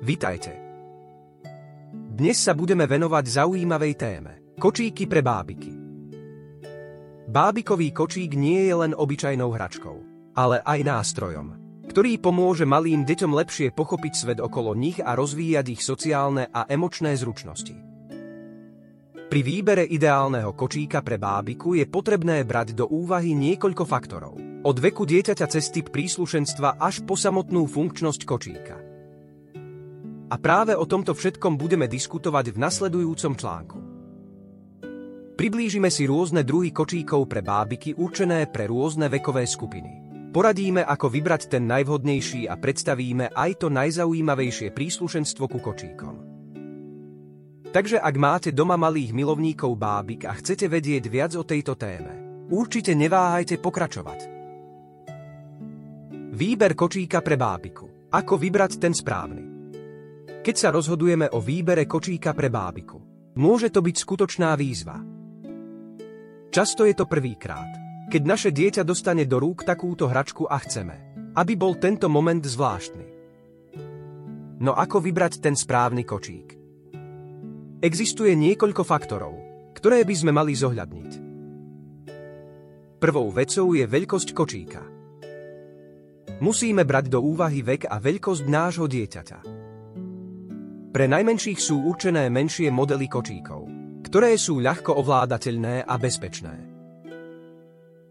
Vitajte. Dnes sa budeme venovať zaujímavej téme. Kočíky pre bábiky. Bábikový kočík nie je len obyčajnou hračkou, ale aj nástrojom, ktorý pomôže malým deťom lepšie pochopiť svet okolo nich a rozvíjať ich sociálne a emočné zručnosti. Pri výbere ideálneho kočíka pre bábiku je potrebné brať do úvahy niekoľko faktorov. Od veku dieťaťa cez typ príslušenstva až po samotnú funkčnosť kočíka. A práve o tomto všetkom budeme diskutovať v nasledujúcom článku. Priblížime si rôzne druhy kočíkov pre bábiky určené pre rôzne vekové skupiny. Poradíme, ako vybrať ten najvhodnejší a predstavíme aj to najzaujímavejšie príslušenstvo ku kočíkom. Takže ak máte doma malých milovníkov bábik a chcete vedieť viac o tejto téme, určite neváhajte pokračovať. Výber kočíka pre bábiku. Ako vybrať ten správny? Keď sa rozhodujeme o výbere kočíka pre bábiku, môže to byť skutočná výzva. Často je to prvýkrát, keď naše dieťa dostane do rúk takúto hračku a chceme, aby bol tento moment zvláštny. No ako vybrať ten správny kočík? Existuje niekoľko faktorov, ktoré by sme mali zohľadniť. Prvou vecou je veľkosť kočíka. Musíme brať do úvahy vek a veľkosť nášho dieťaťa. Pre najmenších sú určené menšie modely kočíkov – ktoré sú ľahko ovládateľné a bezpečné.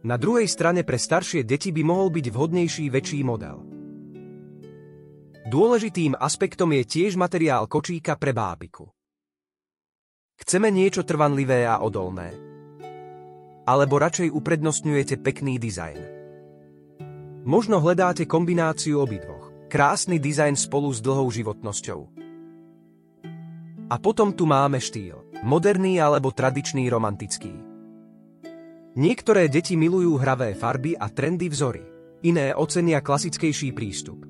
Na druhej strane pre staršie deti by mohol byť vhodnejší väčší model. Dôležitým aspektom je tiež materiál kočíka pre bábiku. Chceme niečo trvanlivé a odolné. Alebo radšej uprednostňujete pekný dizajn. Možno hledáte kombináciu obidvoch. Krásny dizajn spolu s dlhou životnosťou. A potom tu máme štýl. Moderný alebo tradičný romantický. Niektoré deti milujú hravé farby a trendy vzory. Iné ocenia klasickejší prístup.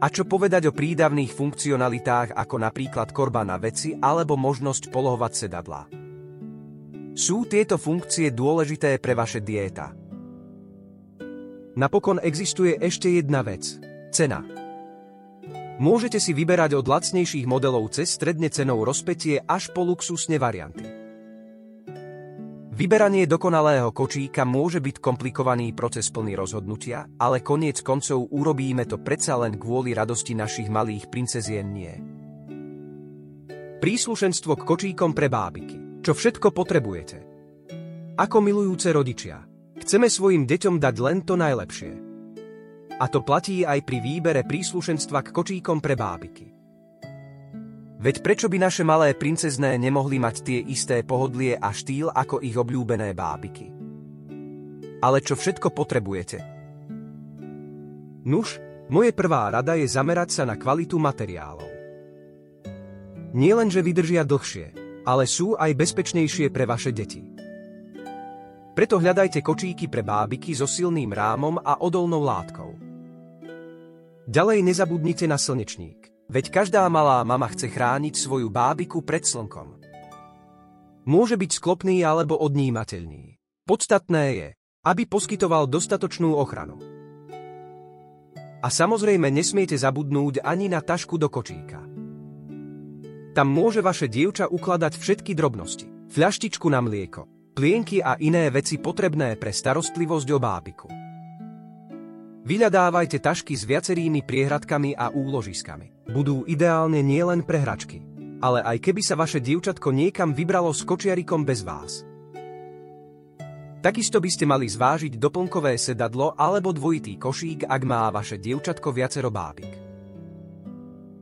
A čo povedať o prídavných funkcionalitách ako napríklad korba na veci alebo možnosť polohovať sedadla? Sú tieto funkcie dôležité pre vaše dieta? Napokon existuje ešte jedna vec. Cena. Môžete si vyberať od lacnejších modelov cez stredne cenou rozpetie až po luxusne varianty. Vyberanie dokonalého kočíka môže byť komplikovaný proces plný rozhodnutia, ale koniec koncov urobíme to predsa len kvôli radosti našich malých princezien nie. Príslušenstvo k kočíkom pre bábiky. Čo všetko potrebujete? Ako milujúce rodičia. Chceme svojim deťom dať len to najlepšie. A to platí aj pri výbere príslušenstva k kočíkom pre bábiky. Veď prečo by naše malé princezné nemohli mať tie isté pohodlie a štýl ako ich obľúbené bábiky? Ale čo všetko potrebujete? Nuž, moje prvá rada je zamerať sa na kvalitu materiálov. Nie že vydržia dlhšie, ale sú aj bezpečnejšie pre vaše deti. Preto hľadajte kočíky pre bábiky so silným rámom a odolnou látkou. Ďalej nezabudnite na slnečník. Veď každá malá mama chce chrániť svoju bábiku pred slnkom. Môže byť sklopný alebo odnímateľný. Podstatné je, aby poskytoval dostatočnú ochranu. A samozrejme nesmiete zabudnúť ani na tašku do kočíka. Tam môže vaše dievča ukladať všetky drobnosti. Fľaštičku na mlieko, plienky a iné veci potrebné pre starostlivosť o bábiku. Vyľadávajte tašky s viacerými priehradkami a úložiskami. Budú ideálne nielen pre hračky, ale aj keby sa vaše dievčatko niekam vybralo s kočiarikom bez vás. Takisto by ste mali zvážiť doplnkové sedadlo alebo dvojitý košík, ak má vaše dievčatko viacero bábik.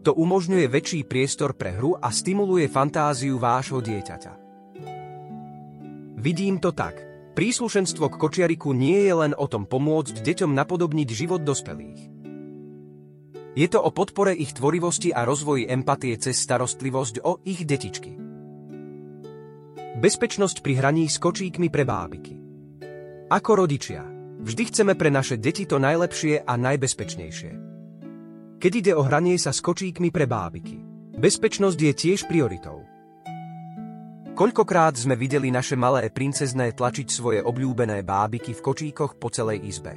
To umožňuje väčší priestor pre hru a stimuluje fantáziu vášho dieťaťa. Vidím to tak – Príslušenstvo k kočiariku nie je len o tom pomôcť deťom napodobniť život dospelých. Je to o podpore ich tvorivosti a rozvoji empatie cez starostlivosť o ich detičky. Bezpečnosť pri hraní s kočíkmi pre bábiky. Ako rodičia, vždy chceme pre naše deti to najlepšie a najbezpečnejšie. Keď ide o hranie sa s kočíkmi pre bábiky, bezpečnosť je tiež prioritou. Koľkokrát sme videli naše malé princezné tlačiť svoje obľúbené bábiky v kočíkoch po celej izbe.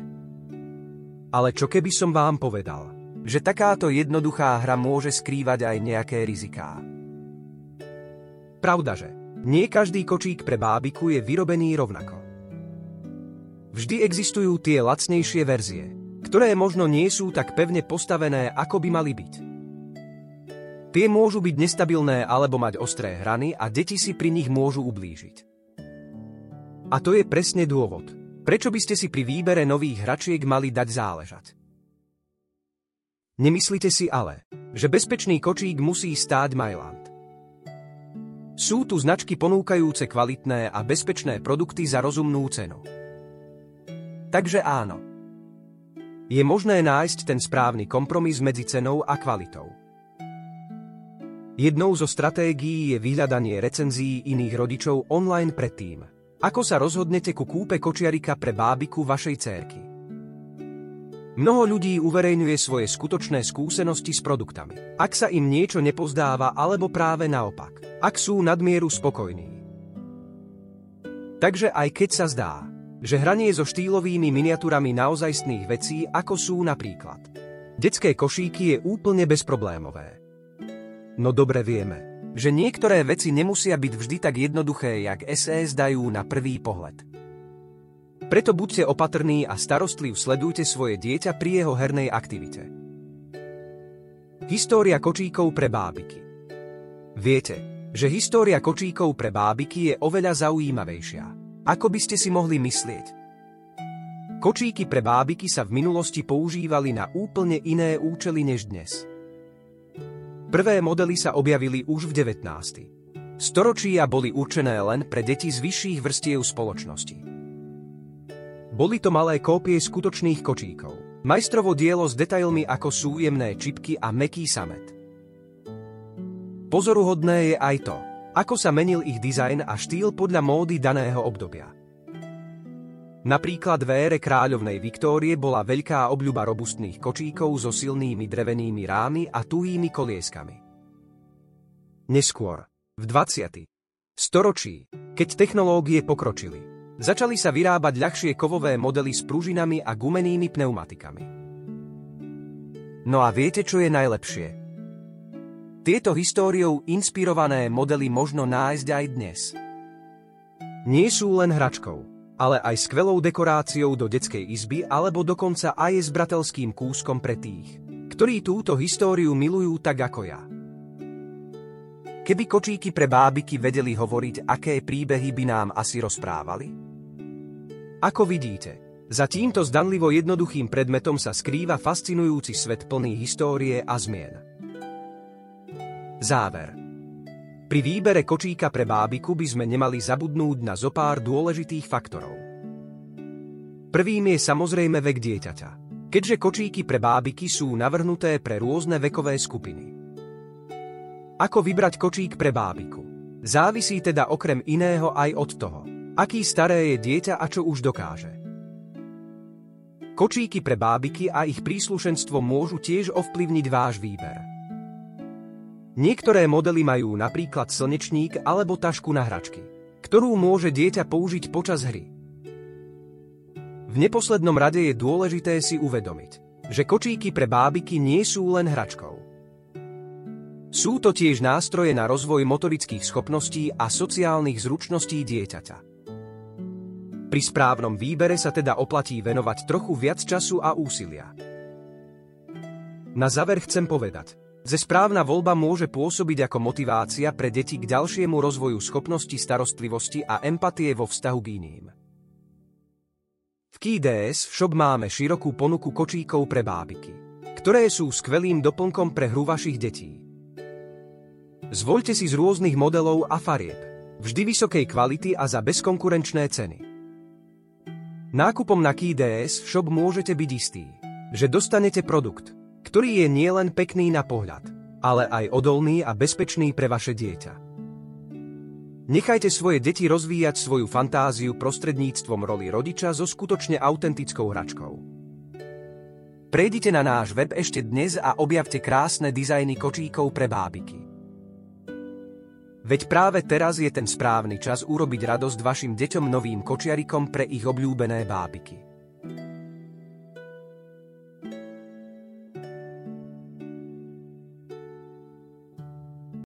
Ale čo keby som vám povedal, že takáto jednoduchá hra môže skrývať aj nejaké riziká. Pravdaže, nie každý kočík pre bábiku je vyrobený rovnako. Vždy existujú tie lacnejšie verzie, ktoré možno nie sú tak pevne postavené, ako by mali byť. Tie môžu byť nestabilné alebo mať ostré hrany a deti si pri nich môžu ublížiť. A to je presne dôvod, prečo by ste si pri výbere nových hračiek mali dať záležať. Nemyslíte si ale, že bezpečný kočík musí stáť Myland. Sú tu značky ponúkajúce kvalitné a bezpečné produkty za rozumnú cenu. Takže áno. Je možné nájsť ten správny kompromis medzi cenou a kvalitou. Jednou zo stratégií je vyhľadanie recenzií iných rodičov online predtým, ako sa rozhodnete ku kúpe kočiarika pre bábiku vašej cérky. Mnoho ľudí uverejňuje svoje skutočné skúsenosti s produktami, ak sa im niečo nepozdáva alebo práve naopak, ak sú nadmieru spokojní. Takže aj keď sa zdá, že hranie so štýlovými miniatúrami naozajstných vecí, ako sú napríklad. Detské košíky je úplne bezproblémové. No dobre vieme, že niektoré veci nemusia byť vždy tak jednoduché, jak SS dajú na prvý pohľad. Preto buďte opatrní a starostliv sledujte svoje dieťa pri jeho hernej aktivite. História kočíkov pre bábiky Viete, že história kočíkov pre bábiky je oveľa zaujímavejšia ako by ste si mohli myslieť? Kočíky pre bábiky sa v minulosti používali na úplne iné účely než dnes. Prvé modely sa objavili už v 19. Storočia boli určené len pre deti z vyšších vrstiev spoločnosti. Boli to malé kópie skutočných kočíkov. Majstrovo dielo s detailmi ako sú jemné čipky a meký samet. Pozoruhodné je aj to, ako sa menil ich dizajn a štýl podľa módy daného obdobia. Napríklad v ére kráľovnej Viktórie bola veľká obľuba robustných kočíkov so silnými drevenými rámy a tuhými kolieskami. Neskôr, v 20. storočí, keď technológie pokročili, začali sa vyrábať ľahšie kovové modely s pružinami a gumenými pneumatikami. No a viete, čo je najlepšie? Tieto históriou inspirované modely možno nájsť aj dnes. Nie sú len hračkou, ale aj skvelou dekoráciou do detskej izby alebo dokonca aj s bratelským kúskom pre tých, ktorí túto históriu milujú tak ako ja. Keby kočíky pre bábiky vedeli hovoriť, aké príbehy by nám asi rozprávali? Ako vidíte, za týmto zdanlivo jednoduchým predmetom sa skrýva fascinujúci svet plný histórie a zmien. Záver. Pri výbere kočíka pre bábiku by sme nemali zabudnúť na zopár dôležitých faktorov. Prvým je samozrejme vek dieťaťa, keďže kočíky pre bábiky sú navrhnuté pre rôzne vekové skupiny. Ako vybrať kočík pre bábiku? Závisí teda okrem iného aj od toho, aký staré je dieťa a čo už dokáže. Kočíky pre bábiky a ich príslušenstvo môžu tiež ovplyvniť váš výber. Niektoré modely majú napríklad slnečník alebo tašku na hračky, ktorú môže dieťa použiť počas hry. V neposlednom rade je dôležité si uvedomiť, že kočíky pre bábiky nie sú len hračkou. Sú to tiež nástroje na rozvoj motorických schopností a sociálnych zručností dieťaťa. Pri správnom výbere sa teda oplatí venovať trochu viac času a úsilia. Na záver chcem povedať, že správna voľba môže pôsobiť ako motivácia pre deti k ďalšiemu rozvoju schopnosti starostlivosti a empatie vo vzťahu k iným. V KDS Shop máme širokú ponuku kočíkov pre bábiky, ktoré sú skvelým doplnkom pre hru vašich detí. Zvoľte si z rôznych modelov a farieb, vždy vysokej kvality a za bezkonkurenčné ceny. Nákupom na KDS Shop môžete byť istí, že dostanete produkt, ktorý je nielen pekný na pohľad, ale aj odolný a bezpečný pre vaše dieťa. Nechajte svoje deti rozvíjať svoju fantáziu prostredníctvom roli rodiča so skutočne autentickou hračkou. Prejdite na náš web ešte dnes a objavte krásne dizajny kočíkov pre bábiky. Veď práve teraz je ten správny čas urobiť radosť vašim deťom novým kočiarikom pre ich obľúbené bábiky.